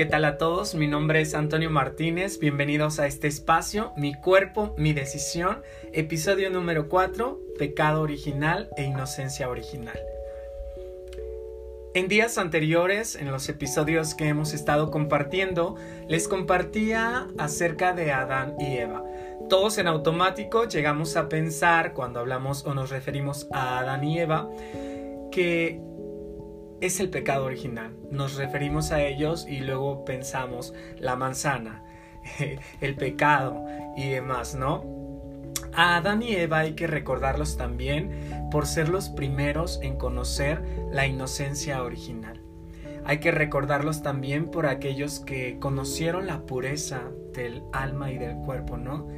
¿Qué tal a todos? Mi nombre es Antonio Martínez. Bienvenidos a este espacio, Mi cuerpo, mi decisión, episodio número 4, pecado original e inocencia original. En días anteriores, en los episodios que hemos estado compartiendo, les compartía acerca de Adán y Eva. Todos en automático llegamos a pensar, cuando hablamos o nos referimos a Adán y Eva, que es el pecado original. Nos referimos a ellos y luego pensamos la manzana, el pecado y demás, ¿no? A Adán y Eva hay que recordarlos también por ser los primeros en conocer la inocencia original. Hay que recordarlos también por aquellos que conocieron la pureza del alma y del cuerpo, ¿no?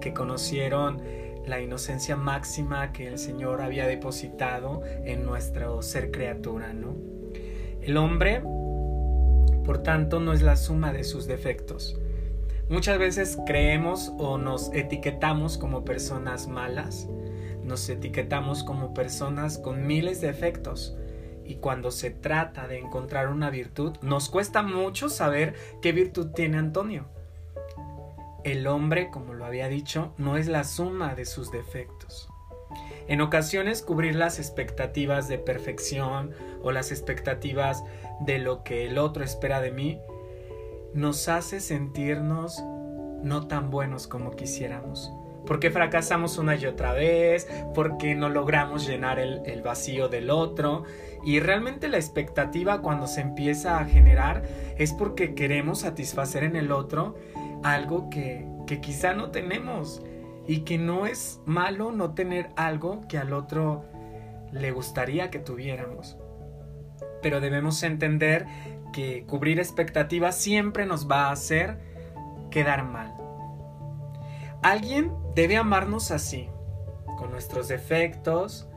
Que conocieron la inocencia máxima que el Señor había depositado en nuestro ser criatura, ¿no? El hombre, por tanto, no es la suma de sus defectos. Muchas veces creemos o nos etiquetamos como personas malas, nos etiquetamos como personas con miles de defectos. Y cuando se trata de encontrar una virtud, nos cuesta mucho saber qué virtud tiene Antonio. El hombre, como lo había dicho, no es la suma de sus defectos. En ocasiones cubrir las expectativas de perfección o las expectativas de lo que el otro espera de mí nos hace sentirnos no tan buenos como quisiéramos. Porque fracasamos una y otra vez, porque no logramos llenar el, vacío del otro. Y realmente la expectativa cuando se empieza a generar es porque queremos satisfacer en el otro algo que, que quizá no tenemos. Y que no es malo no tener algo que al otro le gustaría que tuviéramos. Pero debemos entender que cubrir expectativas siempre nos va a hacer quedar mal. Alguien debe amarnos así, con nuestros defectos,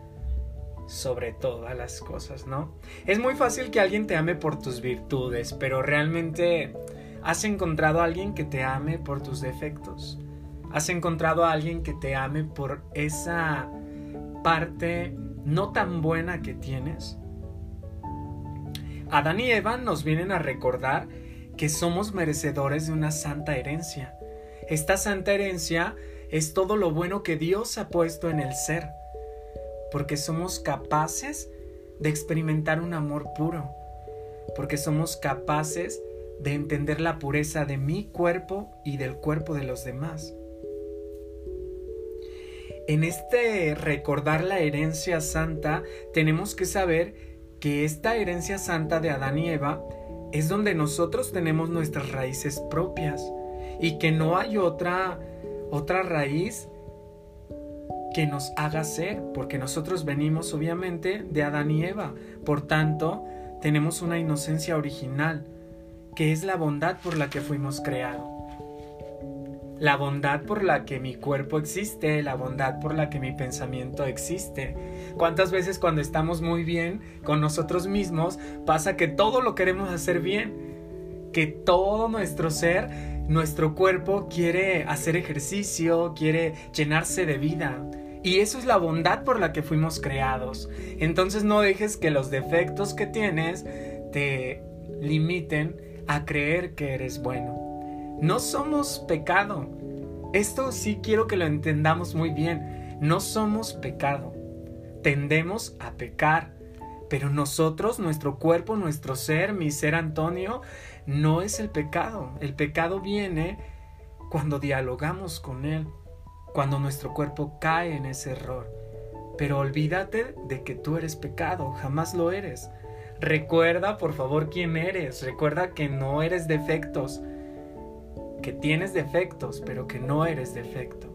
sobre todas las cosas, ¿no? Es muy fácil que alguien te ame por tus virtudes, pero realmente has encontrado a alguien que te ame por tus defectos. Has encontrado a alguien que te ame por esa parte no tan buena que tienes. Adán y Eva nos vienen a recordar que somos merecedores de una santa herencia. Esta santa herencia es todo lo bueno que Dios ha puesto en el ser, porque somos capaces de experimentar un amor puro, porque somos capaces de entender la pureza de mi cuerpo y del cuerpo de los demás. En este recordar la herencia santa, tenemos que saber que esta herencia santa de Adán y Eva es donde nosotros tenemos nuestras raíces propias y que no hay otra otra raíz que nos haga ser, porque nosotros venimos obviamente de Adán y Eva. Por tanto, tenemos una inocencia original, que es la bondad por la que fuimos creados la bondad por la que mi cuerpo existe, la bondad por la que mi pensamiento existe. ¿Cuántas veces cuando estamos muy bien con nosotros mismos pasa que todo lo queremos hacer bien? Que todo nuestro ser, nuestro cuerpo quiere hacer ejercicio, quiere llenarse de vida. Y eso es la bondad por la que fuimos creados. Entonces no dejes que los defectos que tienes te limiten a creer que eres bueno. No somos pecado. Esto sí quiero que lo entendamos muy bien. No somos pecado. Tendemos a pecar. Pero nosotros, nuestro cuerpo, nuestro ser, mi ser Antonio, no es el pecado. El pecado viene cuando dialogamos con Él, cuando nuestro cuerpo cae en ese error. Pero olvídate de que tú eres pecado, jamás lo eres. Recuerda, por favor, quién eres. Recuerda que no eres defectos que tienes defectos, pero que no eres defecto.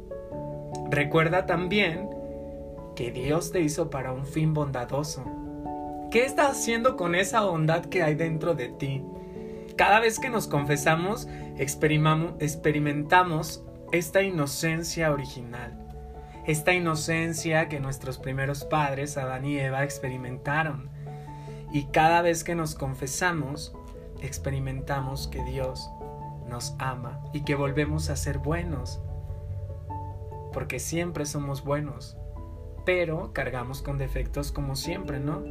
Recuerda también que Dios te hizo para un fin bondadoso. ¿Qué estás haciendo con esa bondad que hay dentro de ti? Cada vez que nos confesamos, experimentamos esta inocencia original, esta inocencia que nuestros primeros padres, Adán y Eva, experimentaron. Y cada vez que nos confesamos, experimentamos que Dios nos ama y que volvemos a ser buenos. Porque siempre somos buenos, pero cargamos con defectos como siempre, ¿no?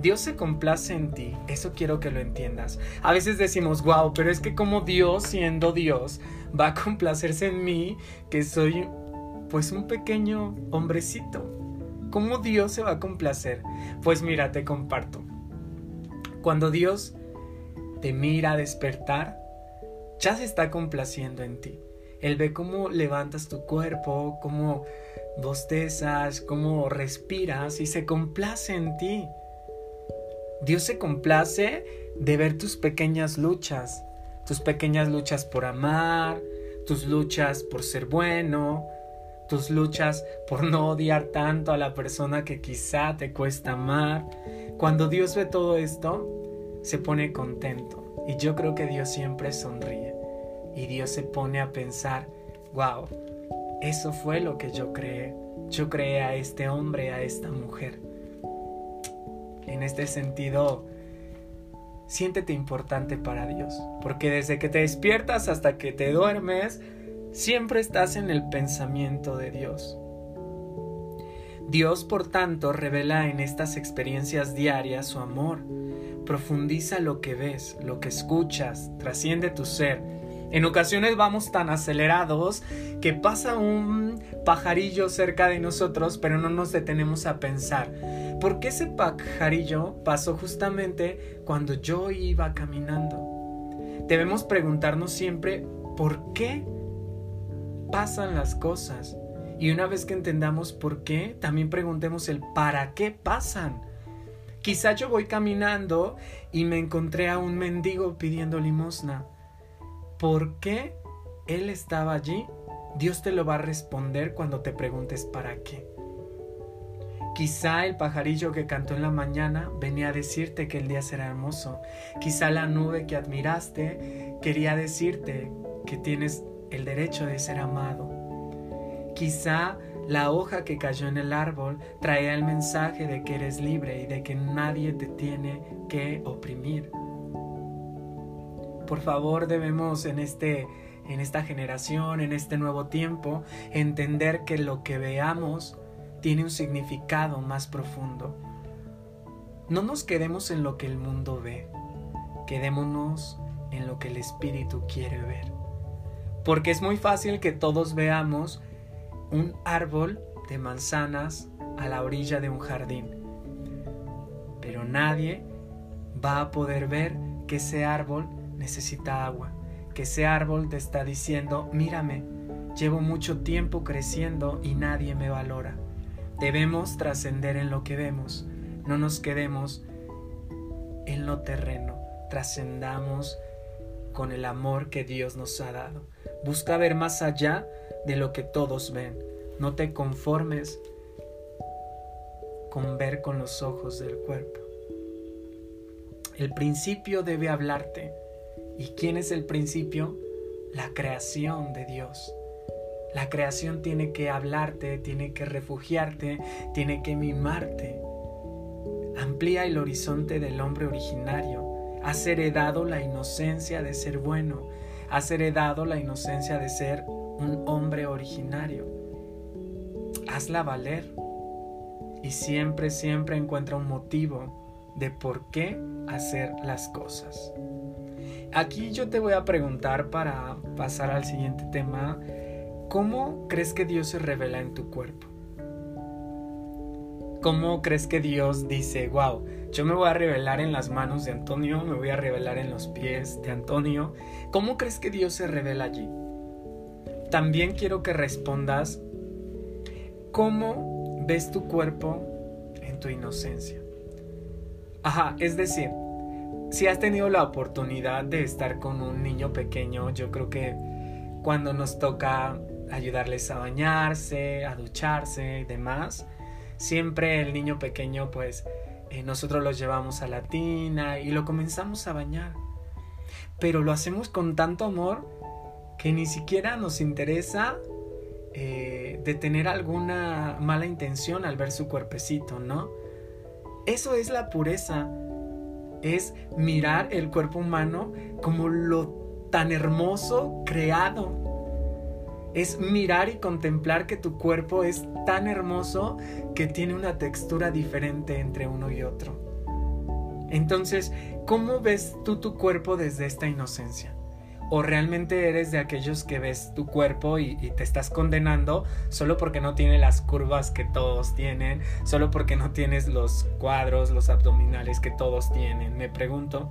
Dios se complace en ti, eso quiero que lo entiendas. A veces decimos, wow, pero es que como Dios, siendo Dios, va a complacerse en mí, que soy pues un pequeño hombrecito. ¿Cómo Dios se va a complacer? Pues mira, te comparto. Cuando Dios te mira despertar, ya se está complaciendo en ti. Él ve cómo levantas tu cuerpo, cómo bostezas, cómo respiras y se complace en ti. Dios se complace de ver tus pequeñas luchas, tus pequeñas luchas por amar, tus luchas por ser bueno, tus luchas por no odiar tanto a la persona que quizá te cuesta amar. Cuando Dios ve todo esto, se pone contento. Y yo creo que Dios siempre sonríe. Y Dios se pone a pensar, wow, eso fue lo que yo creé. Yo creé a este hombre, a esta mujer. En este sentido, siéntete importante para Dios, porque desde que te despiertas hasta que te duermes, siempre estás en el pensamiento de Dios. Dios, por tanto, revela en estas experiencias diarias su amor, profundiza lo que ves, lo que escuchas, trasciende tu ser, en ocasiones vamos tan acelerados que pasa un pajarillo cerca de nosotros, pero no nos detenemos a pensar. ¿Por qué ese pajarillo pasó justamente cuando yo iba caminando? Debemos preguntarnos siempre por qué pasan las cosas. Y una vez que entendamos por qué, también preguntemos el para qué pasan. Quizá yo voy caminando y me encontré a un mendigo pidiendo limosna por qué Él estaba allí, Dios te lo va a responder cuando te preguntes para qué. Quizá el pajarillo que cantó en la mañana venía a decirte que el día será hermoso. Quizá la nube que admiraste quería decirte que tienes el derecho de ser amado. Quizá la hoja que cayó en el árbol traía el mensaje de que eres libre y de que nadie te tiene que oprimir. Por favor, debemos en este en esta generación, en este nuevo tiempo, entender que lo que veamos tiene un significado más profundo. No nos quedemos en lo que el mundo ve, quedémonos en lo que el Espíritu quiere ver. Porque es muy fácil que todos veamos un árbol de manzanas a la orilla de un jardín, pero nadie va a poder ver que ese árbol necesita agua, que ese árbol te está diciendo, mírame, llevo mucho tiempo creciendo y nadie me valora. Debemos trascender en lo que vemos, no nos quedemos en lo terreno, trascendamos con el amor que Dios nos ha dado. Busca ver más allá de lo que todos ven. No te conformes con ver con los ojos del cuerpo. El principio debe hablarte. ¿Y quién es el principio? La creación de Dios. La creación tiene que hablarte, tiene que refugiarte, tiene que mimarte. Amplía el horizonte del hombre originario. Has heredado la inocencia de ser bueno. Has heredado la inocencia de ser un hombre originario. Hazla valer. Y siempre, siempre encuentra un motivo de por qué hacer las cosas. Aquí yo te voy a preguntar para pasar al siguiente tema, ¿cómo crees que Dios se revela en tu cuerpo? ¿Cómo crees que Dios dice, wow, yo me voy a revelar en las manos de Antonio, me voy a revelar en los pies de Antonio? ¿Cómo crees que Dios se revela allí? También quiero que respondas, ¿cómo ves tu cuerpo en tu inocencia? Ajá, es decir, si has tenido la oportunidad de estar con un niño pequeño, yo creo que cuando nos toca ayudarles a bañarse, a ducharse y demás, siempre el niño pequeño pues eh, nosotros los llevamos a la tina y lo comenzamos a bañar. Pero lo hacemos con tanto amor que ni siquiera nos interesa eh, de tener alguna mala intención al ver su cuerpecito, ¿no? Eso es la pureza es mirar el cuerpo humano como lo tan hermoso creado. Es mirar y contemplar que tu cuerpo es tan hermoso que tiene una textura diferente entre uno y otro. Entonces, ¿cómo ves tú tu cuerpo desde esta inocencia? ¿O realmente eres de aquellos que ves tu cuerpo y, te estás condenando solo porque no tiene las curvas que todos tienen, solo porque no tienes los cuadros, los abdominales que todos tienen? Me pregunto,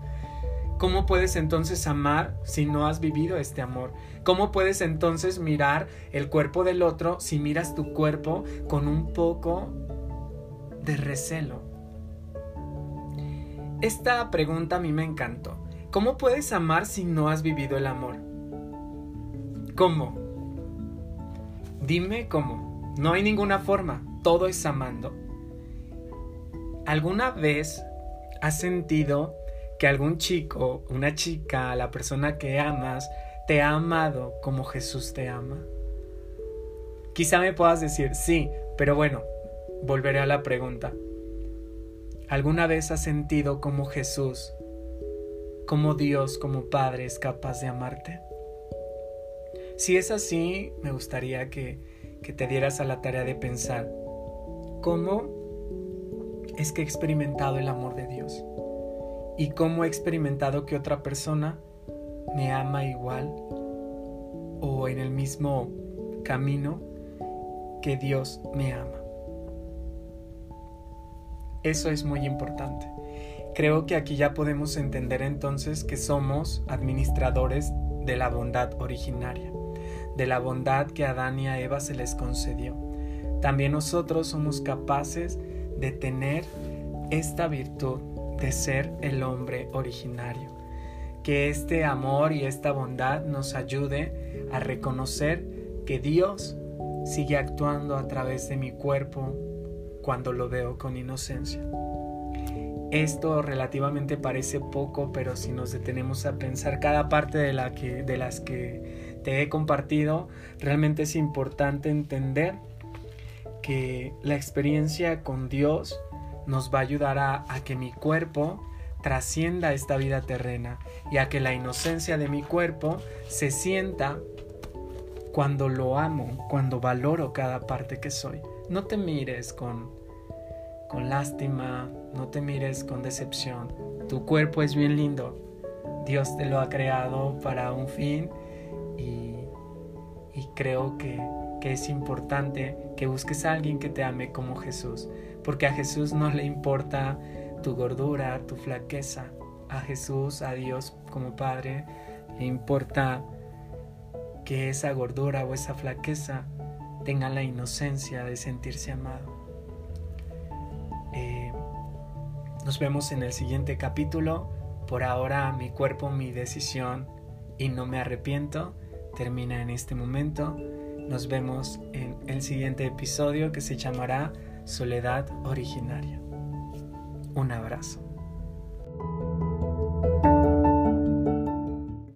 ¿cómo puedes entonces amar si no has vivido este amor? ¿Cómo puedes entonces mirar el cuerpo del otro si miras tu cuerpo con un poco de recelo? Esta pregunta a mí me encantó. ¿Cómo puedes amar si no has vivido el amor? ¿Cómo? Dime cómo. No hay ninguna forma. Todo es amando. ¿Alguna vez has sentido que algún chico, una chica, la persona que amas, te ha amado como Jesús te ama? Quizá me puedas decir sí, pero bueno, volveré a la pregunta. ¿Alguna vez has sentido como Jesús, como Dios, como Padre es capaz de amarte? Si es así, me gustaría que, que te dieras a la tarea de pensar, ¿cómo es que he experimentado el amor de Dios? ¿Y cómo he experimentado que otra persona me ama igual o en el mismo camino que Dios me ama? Eso es muy importante. Creo que aquí ya podemos entender entonces que somos administradores de la bondad originaria, de la bondad que a Adán y a Eva se les concedió. También nosotros somos capaces de tener esta virtud de ser el hombre originario. Que este amor y esta bondad nos ayude a reconocer que Dios sigue actuando a través de mi cuerpo, cuando lo veo con inocencia. Esto relativamente parece poco, pero si nos detenemos a pensar cada parte de, la que, de las que te he compartido, realmente es importante entender que la experiencia con Dios nos va a ayudar a, a que mi cuerpo trascienda esta vida terrena y a que la inocencia de mi cuerpo se sienta cuando lo amo, cuando valoro cada parte que soy. No te mires con, con lástima, no te mires con decepción. Tu cuerpo es bien lindo. Dios te lo ha creado para un fin y, creo que, que es importante que busques a alguien que te ame como Jesús, porque a Jesús no le importa tu gordura, tu flaqueza. A Jesús, a Dios como Padre, le importa que esa gordura o esa flaqueza tenga la inocencia de sentirse amado. Nos vemos en el siguiente capítulo. Por ahora mi cuerpo, mi decisión y no me arrepiento termina en este momento. Nos vemos en el siguiente episodio que se llamará Soledad Originaria. Un abrazo.